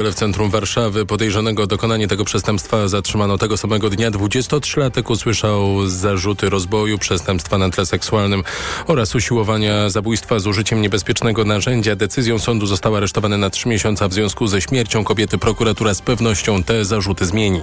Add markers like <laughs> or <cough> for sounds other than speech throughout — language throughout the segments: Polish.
W centrum Warszawy podejrzanego o dokonanie tego przestępstwa zatrzymano tego samego dnia. 23-latek usłyszał zarzuty rozboju, przestępstwa na tle seksualnym oraz usiłowania zabójstwa z użyciem niebezpiecznego narzędzia. Decyzją sądu został aresztowany na trzy miesiące w związku ze śmiercią kobiety. Prokuratura z pewnością te zarzuty zmieni.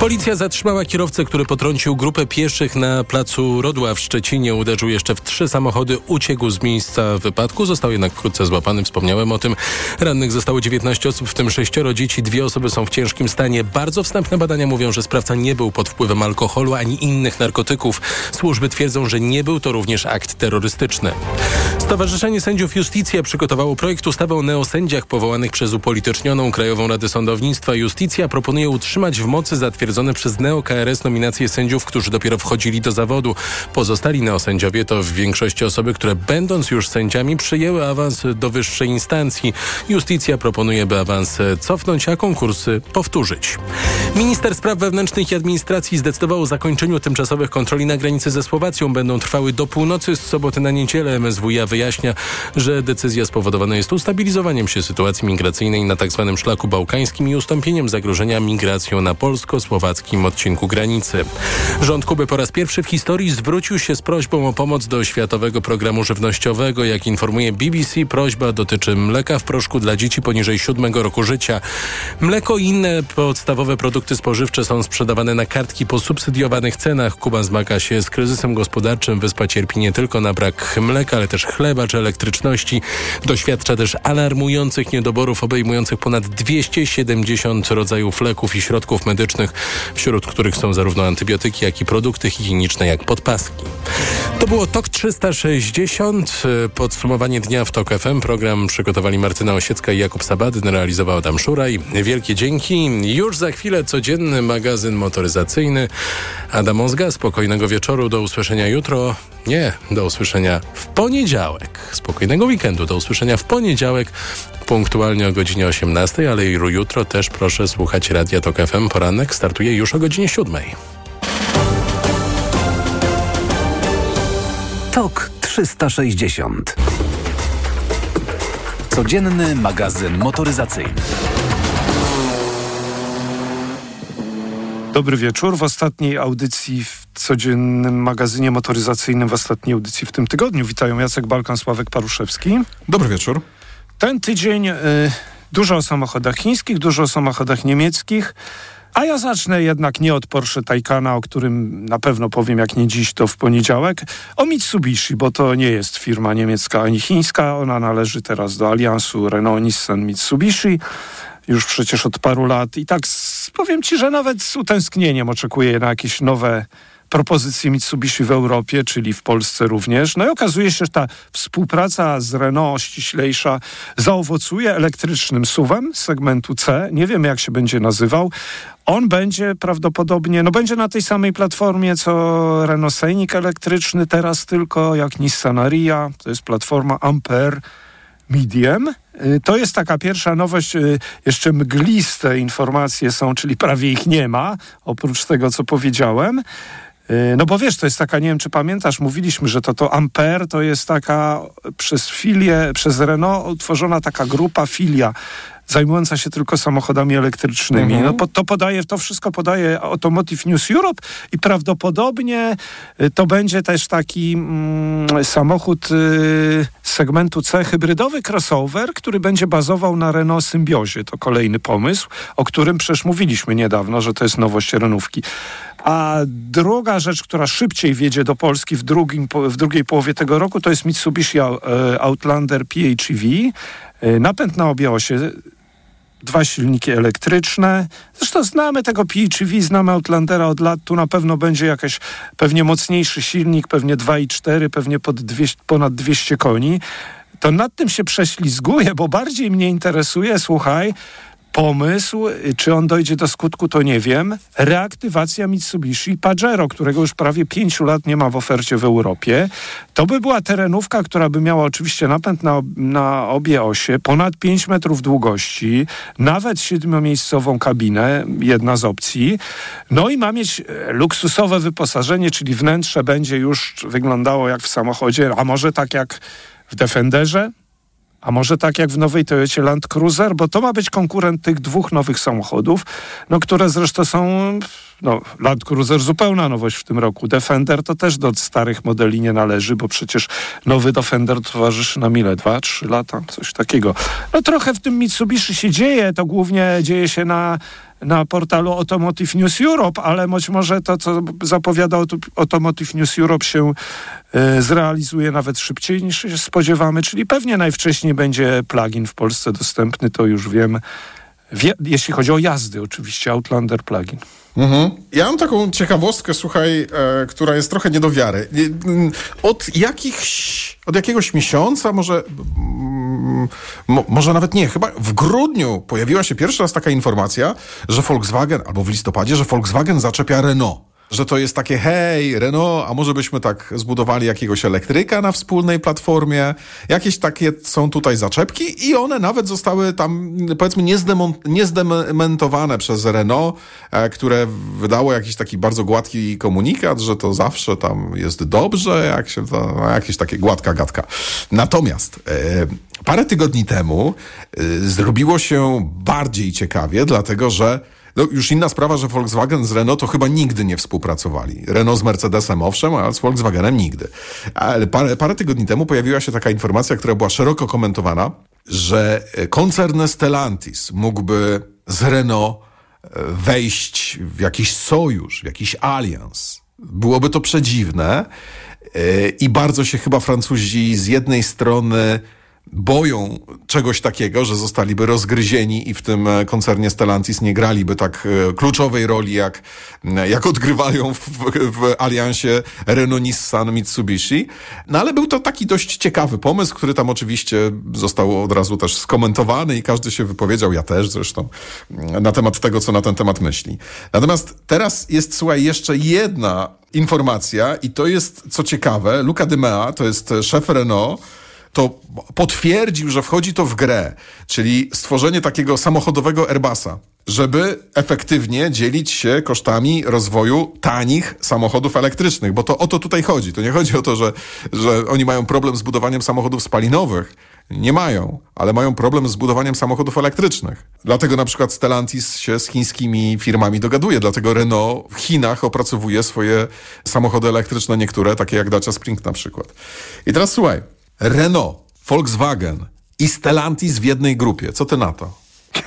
Policja zatrzymała kierowcę, który potrącił grupę pieszych na placu Rodła w Szczecinie. Uderzył jeszcze w trzy samochody, uciekł z miejsca wypadku. Został jednak wkrótce złapany. Wspomniałem o tym. Rannych zostało 19 osób, w tym sześcioro dzieci, dwie osoby są w ciężkim stanie. Bardzo wstępne badania mówią, że sprawca nie był pod wpływem alkoholu ani innych narkotyków. Służby twierdzą, że nie był to również akt terrorystyczny. Stowarzyszenie Sędziów Justicja przygotowało projekt ustawy o neosędziach powołanych przez upolitycznioną Krajową Radę Sądownictwa. Justicja proponuje utrzymać w mocy zatwierdzone przez NeoKRS nominacje sędziów, którzy dopiero wchodzili do zawodu. Pozostali neosędziowie to w większości osoby, które będąc już sędziami przyjęły awans do wyższej instancji. Justicja proponuje, by awans cofnąć, a konkursy powtórzyć. Minister Spraw Wewnętrznych i Administracji zdecydował o zakończeniu tymczasowych kontroli na granicy ze Słowacją. Będą trwały do północy z soboty na niedzielę. MSWiA wyjaśnia, że decyzja spowodowana jest ustabilizowaniem się sytuacji migracyjnej na tzw. Tak szlaku bałkańskim i ustąpieniem zagrożenia migracją na polsko-słowackim odcinku granicy. Rząd Kuby po raz pierwszy w historii zwrócił się z prośbą o pomoc do Światowego Programu Żywnościowego. Jak informuje BBC, prośba dotyczy mleka w proszku dla dzieci poniżej 7 roku życia. Mleko i inne podstawowe produkty spożywcze są sprzedawane na kartki po subsydiowanych cenach. Kuba zmaga się z kryzysem gospodarczym. Wyspa cierpi nie tylko na brak mleka, ale też chleba czy elektryczności. Doświadcza też alarmujących niedoborów obejmujących ponad 270 rodzajów leków i środków medycznych, wśród których są zarówno antybiotyki, jak i produkty higieniczne, jak podpaski. To było TOK 360. Podsumowanie dnia w TOK FM. Program przygotowali Martyna Osiecka i Jakub Sabadyn. Realizował Adam Szuraj. Wielkie dzięki. Już za chwilę codzienny magazyn motoryzacyjny. Adam Ozga, spokojnego wieczoru. Do usłyszenia jutro. Nie, do usłyszenia w poniedziałek. Spokojnego weekendu. Do usłyszenia w poniedziałek punktualnie o godzinie 18, ale i jutro też proszę słuchać Radia Tok FM. Poranek startuje już o godzinie 7. Tok 360. Codzienny magazyn motoryzacyjny. Dobry wieczór. W ostatniej audycji w codziennym magazynie motoryzacyjnym, w ostatniej audycji w tym tygodniu witają Jacek Balkan, Sławek Paruszewski. Dobry wieczór. Ten tydzień y, dużo o samochodach chińskich, dużo o samochodach niemieckich. A ja zacznę jednak nie od Porsche Taycana, o którym na pewno powiem, jak nie dziś, to w poniedziałek. O Mitsubishi, bo to nie jest firma niemiecka ani chińska. Ona należy teraz do aliansu Renault, Nissan, Mitsubishi już przecież od paru lat. I tak powiem ci, że nawet z utęsknieniem oczekuję na jakieś nowe propozycje Mitsubishi w Europie, czyli w Polsce również. No i okazuje się, że ta współpraca z Renault ściślejsza zaowocuje elektrycznym SUV-em segmentu C. Nie wiem, jak się będzie nazywał. On będzie prawdopodobnie, no będzie na tej samej platformie, co Renault Scenic elektryczny, teraz tylko jak Nissan Ariya. To jest platforma Ampere Medium. Y, to jest taka pierwsza nowość. Y, jeszcze mgliste informacje są, czyli prawie ich nie ma, oprócz tego, co powiedziałem. Y, no bo wiesz, to jest taka, nie wiem czy pamiętasz, mówiliśmy, że to to Ampere to jest taka przez filię, przez Renault utworzona taka grupa, filia zajmująca się tylko samochodami elektrycznymi. Mhm. No, to podaje, to wszystko podaje Automotive News Europe i prawdopodobnie y, to będzie też taki mm, samochód y, segmentu C hybrydowy crossover, który będzie bazował na Renault Symbiozie. To kolejny pomysł, o którym przecież mówiliśmy niedawno, że to jest nowość Renówki. A druga rzecz, która szybciej wjedzie do Polski w, drugim, w drugiej połowie tego roku, to jest Mitsubishi y, Outlander PHEV. Napęd na obie osie dwa silniki elektryczne. Zresztą znamy tego PHEV, znamy Outlandera od lat. Tu na pewno będzie jakiś pewnie mocniejszy silnik, pewnie 2,4, pewnie pod 200, ponad 200 koni. To nad tym się prześlizguję, bo bardziej mnie interesuje, słuchaj, pomysł, czy on dojdzie do skutku, to nie wiem. Reaktywacja Mitsubishi Pajero, którego już prawie pięciu lat nie ma w ofercie w Europie. To by była terenówka, która by miała oczywiście napęd na, na obie osie, ponad 5 metrów długości, nawet siedmiomiejscową kabinę, jedna z opcji. No i ma mieć e, luksusowe wyposażenie, czyli wnętrze będzie już wyglądało jak w samochodzie, a może tak jak w Defenderze, A może tak jak w nowej Toyocie Land Cruiser, bo to ma być konkurent tych dwóch nowych samochodów, no, które zresztą są no, Land Cruiser zupełna nowość w tym roku. Defender to też do starych modeli nie należy, bo przecież nowy Defender towarzyszy nam ile? Dwa, trzy lata? Coś takiego. No trochę w tym Mitsubishi się dzieje, to głównie dzieje się na na portalu Automotive News Europe, ale być może to, co zapowiada Automotive News Europe się y, zrealizuje nawet szybciej niż się spodziewamy, czyli pewnie najwcześniej będzie plugin w Polsce dostępny, to już wiem, wie, jeśli chodzi o jazdy oczywiście, Outlander plugin. Mhm. Ja mam taką ciekawostkę, słuchaj, e, która jest trochę nie do wiary. Od jakichś, od jakiegoś miesiąca, może, może nawet nie, chyba w grudniu pojawiła się pierwszy raz taka informacja, że Volkswagen, albo w listopadzie, że Volkswagen zaczepia Renault że to jest takie hej, Renault, a może byśmy tak zbudowali jakiegoś elektryka na wspólnej platformie. Jakieś takie są tutaj zaczepki i one nawet zostały tam, powiedzmy, niezdementowane przez Renault, e, które wydało jakiś taki bardzo gładki komunikat, że to zawsze tam jest dobrze, jak się to, no, jakieś takie gładka gadka. Natomiast e, parę tygodni temu e, zrobiło się bardziej ciekawie, dlatego że no, już inna sprawa, że Volkswagen z Renault to chyba nigdy nie współpracowali. Renault z Mercedesem owszem, a z Volkswagenem nigdy. Ale parę, parę tygodni temu pojawiła się taka informacja, która była szeroko komentowana, że koncern Stellantis mógłby z Renault e, wejść w jakiś sojusz, w jakiś alians. Byłoby to przedziwne e, i bardzo się chyba Francuzi z jednej strony boją czegoś takiego, że zostaliby rozgryzieni i w tym e, koncernie Stellantis nie graliby tak e, kluczowej roli, jak, e, jak odgrywają w, w aliansie Renault-Nissan-Mitsubishi. No ale był to taki dość ciekawy pomysł, który tam oczywiście został od razu też skomentowany i każdy się wypowiedział, ja też zresztą, na temat tego, co na ten temat myśli. Natomiast teraz jest, słuchaj, jeszcze jedna informacja i to jest, co ciekawe, Luca de Mea, to jest szef Renault, to potwierdził, że wchodzi to w grę, czyli stworzenie takiego samochodowego Airbusa, żeby efektywnie dzielić się kosztami rozwoju tanich samochodów elektrycznych, bo to o to tutaj chodzi. To nie chodzi o to, że, że oni mają problem z budowaniem samochodów spalinowych. Nie mają, ale mają problem z budowaniem samochodów elektrycznych. Dlatego na przykład Stellantis się z chińskimi firmami dogaduje, dlatego Renault w Chinach opracowuje swoje samochody elektryczne, niektóre, takie jak Dacia Spring na przykład. I teraz słuchaj, Renault, Volkswagen i Stellantis w jednej grupie. Co ty na to?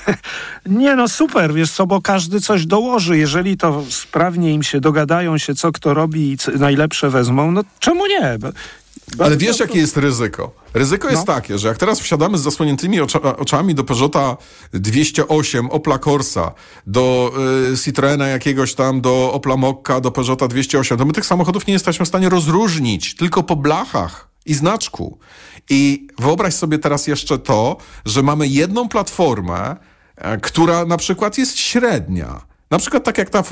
<laughs> Nie no super, wiesz co, bo każdy coś dołoży. Jeżeli to sprawnie im się dogadają się, co kto robi i najlepsze wezmą, no czemu nie? Ale wiesz, jakie jest ryzyko? Ryzyko jest no. takie, że jak teraz wsiadamy z zasłoniętymi ocza, oczami do Peugeota 208, Opla Corsa, do y, Citroena jakiegoś tam, do Opla Mokka, do Peugeota 208, to my tych samochodów nie jesteśmy w stanie rozróżnić, tylko po blachach i znaczku. I wyobraź sobie teraz jeszcze to, że mamy jedną platformę, e, która na przykład jest średnia. Na przykład tak jak ta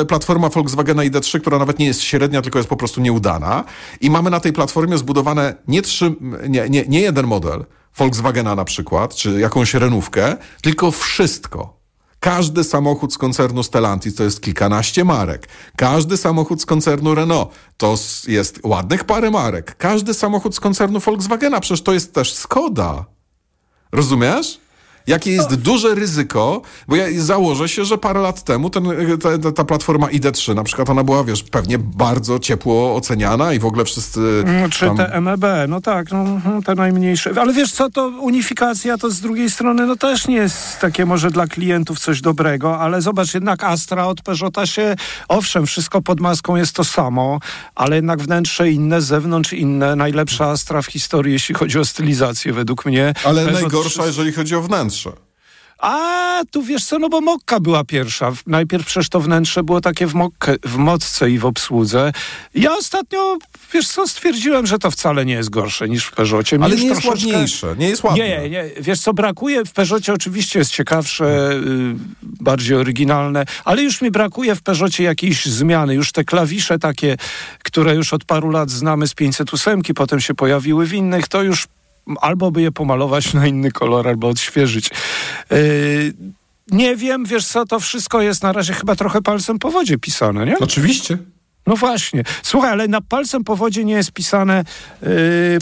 e, platforma Volkswagena ID3, która nawet nie jest średnia, tylko jest po prostu nieudana. I mamy na tej platformie zbudowane nie, trzy, nie, nie, nie jeden model Volkswagena na przykład, czy jakąś renówkę, tylko wszystko. Każdy samochód z koncernu Stellantis to jest kilkanaście marek. Każdy samochód z koncernu Renault to jest ładnych parę marek. Każdy samochód z koncernu Volkswagena przecież to jest też Skoda. Rozumiesz? Jakie jest no. duże ryzyko, bo ja założę się, że parę lat temu ten, ta, ta, platforma ID3 na przykład ona była, wiesz, pewnie bardzo ciepło oceniana i w ogóle wszyscy... Mm, czy tam... te MEB, no tak, no, mhm, te najmniejsze. Ale wiesz co, to unifikacja to z drugiej strony no też nie jest takie może dla klientów coś dobrego, ale zobacz, jednak Astra od Peugeota się, owszem, wszystko pod maską jest to samo, ale jednak wnętrze inne, zewnątrz inne. Najlepsza Astra w historii, jeśli chodzi o stylizację według mnie. Ale Peugeot najgorsza, 3... jeżeli chodzi o wnętrze wnętrze. A, tu wiesz co, no bo Mokka była pierwsza. Najpierw przecież to wnętrze było takie w, mokkę, w mocce i w obsłudze. Ja ostatnio, wiesz co, stwierdziłem, że to wcale nie jest gorsze niż w Peugeotie. Ale nie jest troszeczkę... ładniejsze, nie jest ładne. Nie, nie, wiesz co, brakuje w Peugeotie oczywiście jest ciekawsze, yy, bardziej oryginalne, ale już mi brakuje w Peugeotie jakiejś zmiany. Już te klawisze takie, które już od paru lat znamy z 508, potem się pojawiły w innych, to już albo by je pomalować na inny kolor, albo odświeżyć. Yy, nie wiem, wiesz co, to wszystko jest na razie chyba trochę palcem po wodzie pisane, nie? Oczywiście. No właśnie. Słuchaj, ale na palcem po wodzie nie jest pisane yy,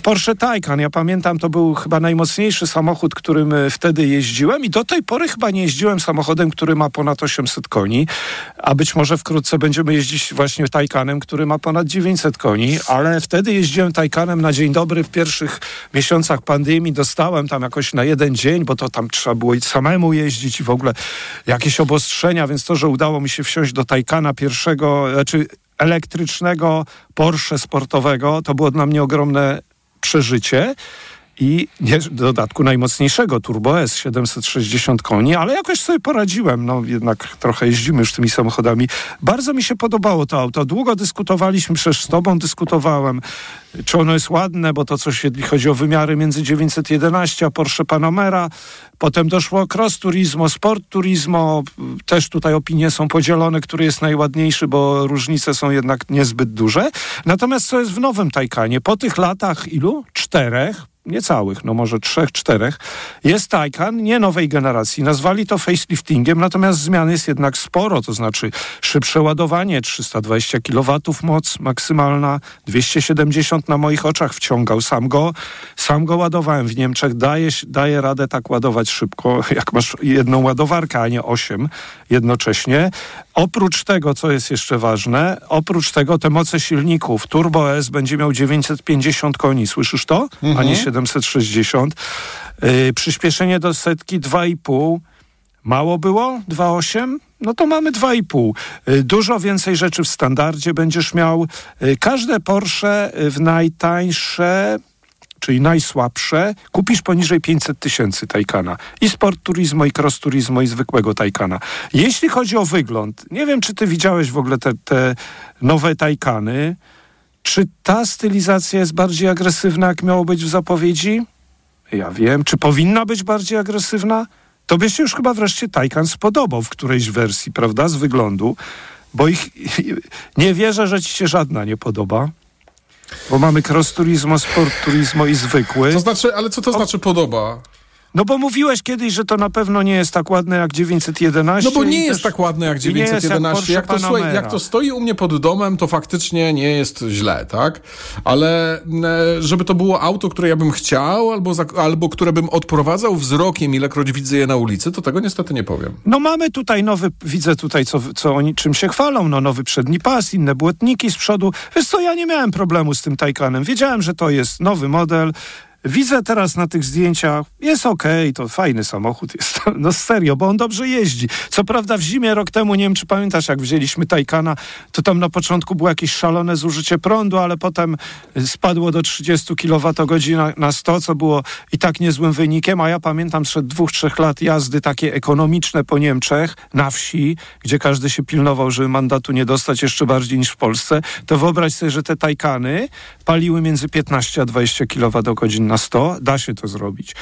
Porsche Taycan. Ja pamiętam, to był chyba najmocniejszy samochód, którym y, wtedy jeździłem i do tej pory chyba nie jeździłem samochodem, który ma ponad 800 koni, a być może wkrótce będziemy jeździć właśnie Taycanem, który ma ponad 900 koni, ale wtedy jeździłem Taycanem na dzień dobry w pierwszych miesiącach pandemii. Dostałem tam jakoś na jeden dzień, bo to tam trzeba było samemu jeździć i w ogóle jakieś obostrzenia, więc to, że udało mi się wsiąść do Taycana pierwszego, znaczy elektrycznego Porsche sportowego. To było dla mnie ogromne przeżycie. I w dodatku najmocniejszego Turbo S 760 koni, ale jakoś sobie poradziłem. No jednak trochę jeździmy już tymi samochodami. Bardzo mi się podobało to auto. Długo dyskutowaliśmy, przecież z tobą dyskutowałem, czy ono jest ładne, bo to coś, jeśli chodzi o wymiary między 911 a Porsche Panamera. Potem doszło Cross Turismo, Sport Turismo. Też tutaj opinie są podzielone, który jest najładniejszy, bo różnice są jednak niezbyt duże. Natomiast co jest w nowym Taycanie? Po tych latach ilu? Czterech, niecałych, no może trzech, czterech, jest Taycan nie nowej generacji. Nazwali to faceliftingiem, natomiast zmian jest jednak sporo, to znaczy szybsze ładowanie, 320 kW moc maksymalna, 270 na moich oczach wciągał. Sam go, sam go ładowałem w Niemczech. Daje, daje radę tak ładować szybko, <laughs> jak masz jedną ładowarkę, a nie osiem jednocześnie. Oprócz tego, co jest jeszcze ważne, oprócz tego te moce silników. Turbo S będzie miał 950 koni, słyszysz to? Mhm. A nie 760. Yy, przyspieszenie do setki 2,5. Mało było? 2,8? No to mamy 2,5. Yy, dużo więcej rzeczy w standardzie będziesz miał. Yy, każde Porsche w najtańsze czyli najsłabsze, kupisz poniżej 500 tysięcy Taycana. I Sport Turismo, i Cross Turismo, i zwykłego Taycana. Jeśli chodzi o wygląd, nie wiem, czy ty widziałeś w ogóle te, te nowe Taycany. Czy ta stylizacja jest bardziej agresywna, jak miało być w zapowiedzi? Ja wiem. Czy powinna być bardziej agresywna? To by się już chyba wreszcie Taycan spodobał w którejś wersji, prawda, z wyglądu, bo ich <laughs> nie wierzę, że ci się żadna nie podoba. Bo mamy cross turismo, sport turismo i zwykły. To znaczy, ale co to znaczy podoba? No bo mówiłeś kiedyś, że to na pewno nie jest tak ładne jak 911. No bo nie jest tak ładne jak 911. Jak, jak, to, słuchaj, jak to stoi u mnie pod domem, to faktycznie nie jest źle, tak? Ale e, żeby to było auto, które ja bym chciał, albo, albo które bym odprowadzał wzrokiem, ilekroć widzę je na ulicy, to tego niestety nie powiem. No mamy tutaj nowy, widzę tutaj, co, co oni czym się chwalą, no nowy przedni pas, inne błotniki z przodu. Wiesz co, ja nie miałem problemu z tym Taycanem. Wiedziałem, że to jest nowy model, Widzę teraz na tych zdjęciach, jest okej, okay, to fajny samochód <laughs> jest, no serio, bo on dobrze jeździ. Co prawda w zimie rok temu, nie wiem czy pamiętasz, jak wzięliśmy Taycana, to tam na początku było jakieś szalone zużycie prądu, ale potem spadło do 30 kWh na 100, co było i tak niezłym wynikiem, a ja pamiętam sprzed dwóch, trzech lat jazdy takie ekonomiczne po Niemczech, na wsi, gdzie każdy się pilnował, żeby mandatu nie dostać jeszcze bardziej niż w Polsce, to wyobraź sobie, że te Taycany paliły między 15 a 20 kWh na 100. Da się to zrobić.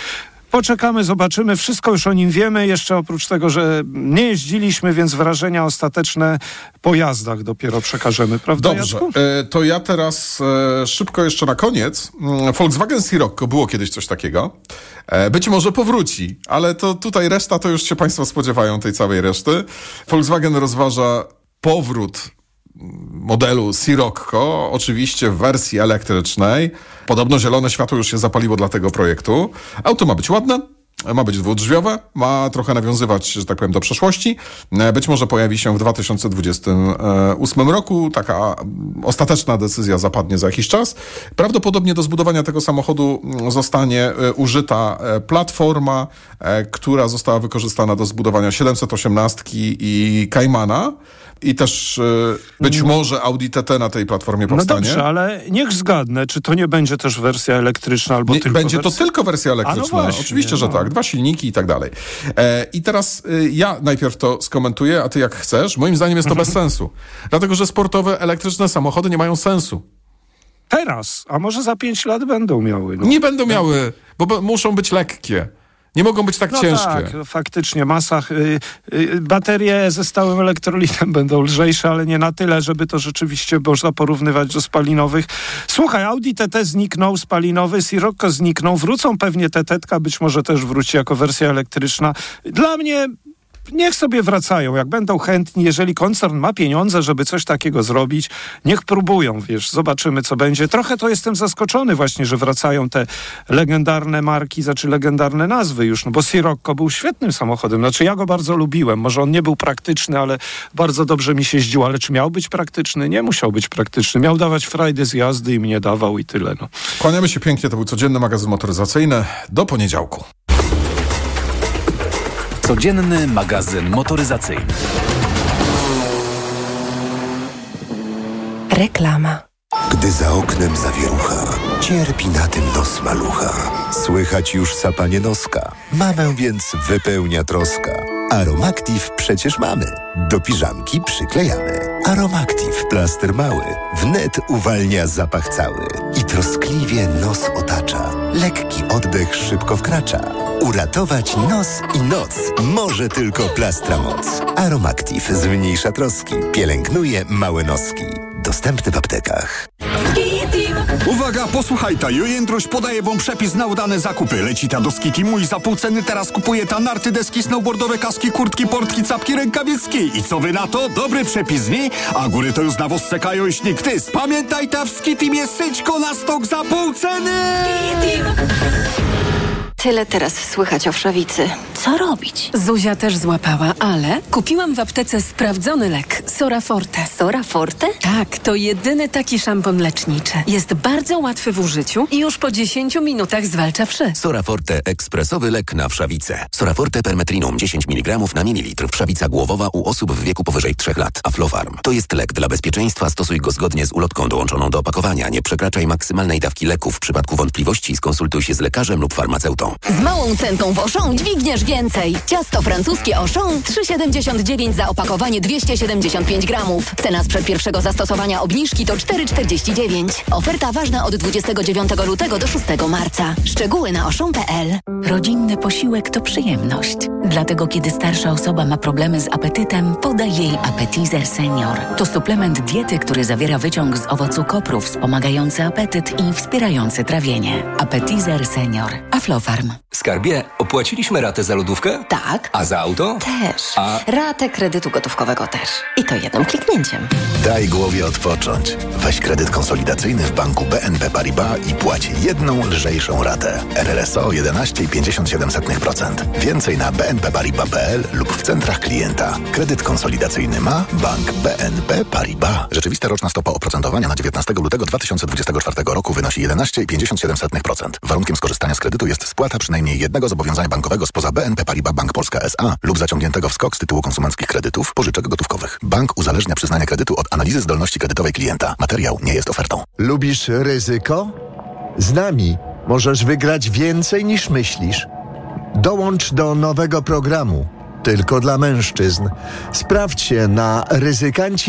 Poczekamy, zobaczymy. Wszystko już o nim wiemy. Jeszcze oprócz tego, że nie jeździliśmy, więc wrażenia ostateczne po jazdach dopiero przekażemy, prawda? Dobrze. E, to ja teraz e, szybko jeszcze na koniec. Mm, Volkswagen Sirocco było kiedyś coś takiego. E, być może powróci, ale to tutaj reszta to już się Państwo spodziewają tej całej reszty. Volkswagen rozważa powrót modelu Sirocco, oczywiście w wersji elektrycznej. Podobno zielone światło już się zapaliło dla tego projektu. Auto ma być ładne, ma być dwudrzwiowe, ma trochę nawiązywać, że tak powiem, do przeszłości. Być może pojawi się w 2028 roku. Taka ostateczna decyzja zapadnie za jakiś czas. Prawdopodobnie do zbudowania tego samochodu zostanie e, użyta e, platforma, e, która została wykorzystana do zbudowania 718 i Caymana. I też y, być mm. może Audi TT na tej platformie no powstanie. No dobrze, ale niech zgadnę, czy to nie będzie też wersja elektryczna albo nie, tylko Będzie wersja... to tylko wersja elektryczna. No właśnie, Oczywiście, że no. tak. Dwa silniki i tak dalej. E, I teraz y, ja najpierw to skomentuję, a ty jak chcesz. Moim zdaniem jest to bez sensu. Dlatego, że sportowe, elektryczne samochody nie mają sensu. Teraz, a może za pięć lat będą miały. No. Nie będą miały, bo muszą być lekkie. Nie mogą być tak no ciężkie. Tak, faktycznie, masach. Y, y, baterie ze stałym elektrolitem <laughs> będą lżejsze, ale nie na tyle, żeby to rzeczywiście można porównywać do spalinowych. Słuchaj, Audi TT zniknął, spalinowy, Sirocco zniknął, wrócą pewnie TT, być może też wróci jako wersja elektryczna. Dla mnie niech sobie wracają, jak będą chętni, jeżeli koncern ma pieniądze, żeby coś takiego zrobić, niech próbują, wiesz, zobaczymy co będzie. Trochę to jestem zaskoczony właśnie, że wracają te legendarne marki, znaczy legendarne nazwy już, no bo Sirocco był świetnym samochodem, znaczy ja go bardzo lubiłem, może on nie był praktyczny, ale bardzo dobrze mi się jeździł, ale czy miał być praktyczny? Nie musiał być praktyczny, miał dawać frajdę z jazdy i mnie dawał i tyle, no. Kłaniamy się pięknie, to był codzienny magazyn motoryzacyjny. Do poniedziałku. Codzienny magazyn motoryzacyjny. Reklama. Gdy za oknem zawierucha, cierpi na tym nos malucha. Słychać już sapanie noska, mamę więc wypełnia troska. Aromactive przecież mamy, do piżamki przyklejamy. Aromactive, plaster mały, wnet uwalnia zapach cały i troskliwie nos otacza. Lekki oddech szybko wkracza. Uratować nos i noc może tylko plastra moc. Aromactive zmniejsza troski, pielęgnuje małe noski. Dostępny w aptekach. Uwaga, posłuchaj ta, Jędruś podaje wam przepis na udane zakupy. Leci ta do Skitimu i za pół ceny teraz kupuje ta narty, deski, snowboardowe, kaski, kurtki, portki, capki, rękawiczki. I co wy na to? Dobry przepis, nie? A góry to już na was czekają i śnieg Pamiętaj ta w Skitimie syćko na stok za pół ceny! Tyle teraz słychać o wszawicy. Co robić? Zuzia też złapała, ale kupiłam w aptece sprawdzony lek Sora Forte. Sora Forte? Tak, to jedyny taki szampon leczniczy. Jest bardzo łatwy w użyciu i już po 10 minutach zwalcza wszy. Soraforte ekspresowy lek na wszawicę. Soraforte permetrinum 10 mg na mililitr. Wszawica głowowa u osób w wieku powyżej 3 lat. Aflofarm. To jest lek dla bezpieczeństwa. Stosuj go zgodnie z ulotką dołączoną do opakowania. Nie przekraczaj maksymalnej dawki leku. W przypadku wątpliwości skonsultuj się z lekarzem lub farmaceutą. Z małą cenką w Auchan dźwigniesz więcej. Ciasto francuskie Auchan 3,79 za opakowanie 275 gramów. Cena sprzed pierwszego zastosowania obniżki to 4,49. Oferta ważna od 29 lutego do 6 marca. Szczegóły na oszą.pl Rodzinny posiłek to przyjemność. Dlatego kiedy starsza osoba ma problemy z apetytem, podaj jej Appetizer Senior. To suplement diety, który zawiera wyciąg z owocu kopru wspomagający apetyt i wspierający trawienie. Appetizer Senior. Aflofarm. Skarbie, opłaciliśmy ratę za lodówkę? Tak. A za auto? Też. A- Ratę kredytu gotówkowego też. I to jednym kliknięciem. Daj głowie odpocząć. Weź kredyt konsolidacyjny w banku BNP Paribas i płać jedną lżejszą ratę. RRSO 11,57%. Więcej na bnpparibas.pl lub w centrach klienta. Kredyt konsolidacyjny ma Bank BNP Paribas. Rzeczywista roczna stopa oprocentowania na 19 lutego 2024 roku wynosi 11,57%. Warunkiem skorzystania z kredytu jest spłata przynajmniej jednego zobowiązania bankowego spoza BNP Paribas Bank Polska SA lub zaciągniętego w skok z tytułu konsumenckich kredytów, pożyczek gotówkowych. Bank uzależnia przyznanie kredytu od analizy zdolności kredytowej klienta. Materiał nie jest ofertą. Lubisz ryzyko? Z nami możesz wygrać więcej niż myślisz. Dołącz do nowego programu. Tylko dla mężczyzn. Sprawdź się na ryzykanci